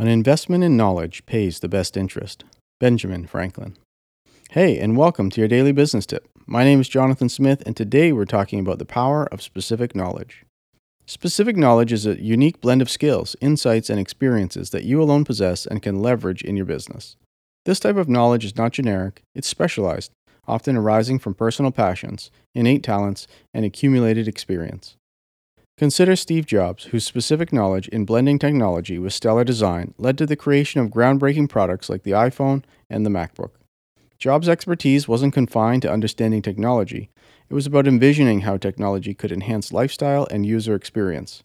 An investment in knowledge pays the best interest. Benjamin Franklin. Hey, and welcome to your daily business tip. My name is Jonathan Smith, and today we're talking about the power of specific knowledge. Specific knowledge is a unique blend of skills, insights, and experiences that you alone possess and can leverage in your business. This type of knowledge is not generic, it's specialized, often arising from personal passions, innate talents, and accumulated experience. Consider Steve Jobs, whose specific knowledge in blending technology with stellar design led to the creation of groundbreaking products like the iPhone and the MacBook. Jobs' expertise wasn't confined to understanding technology, it was about envisioning how technology could enhance lifestyle and user experience.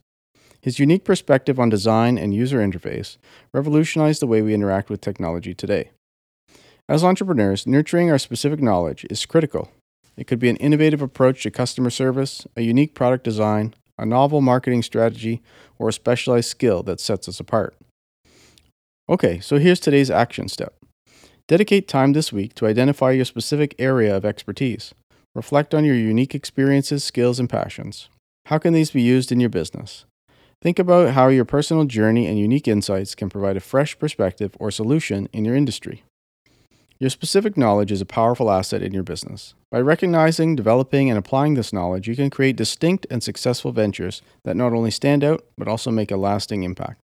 His unique perspective on design and user interface revolutionized the way we interact with technology today. As entrepreneurs, nurturing our specific knowledge is critical. It could be an innovative approach to customer service, a unique product design, a novel marketing strategy, or a specialized skill that sets us apart. Okay, so here's today's action step. Dedicate time this week to identify your specific area of expertise. Reflect on your unique experiences, skills, and passions. How can these be used in your business? Think about how your personal journey and unique insights can provide a fresh perspective or solution in your industry. Your specific knowledge is a powerful asset in your business. By recognizing, developing, and applying this knowledge, you can create distinct and successful ventures that not only stand out, but also make a lasting impact.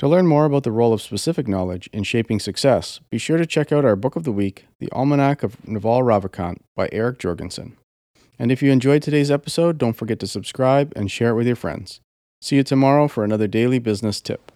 To learn more about the role of specific knowledge in shaping success, be sure to check out our book of the week, The Almanack of Naval Ravikant by Eric Jorgenson. And if you enjoyed today's episode, don't forget to subscribe and share it with your friends. See you tomorrow for another daily business tip.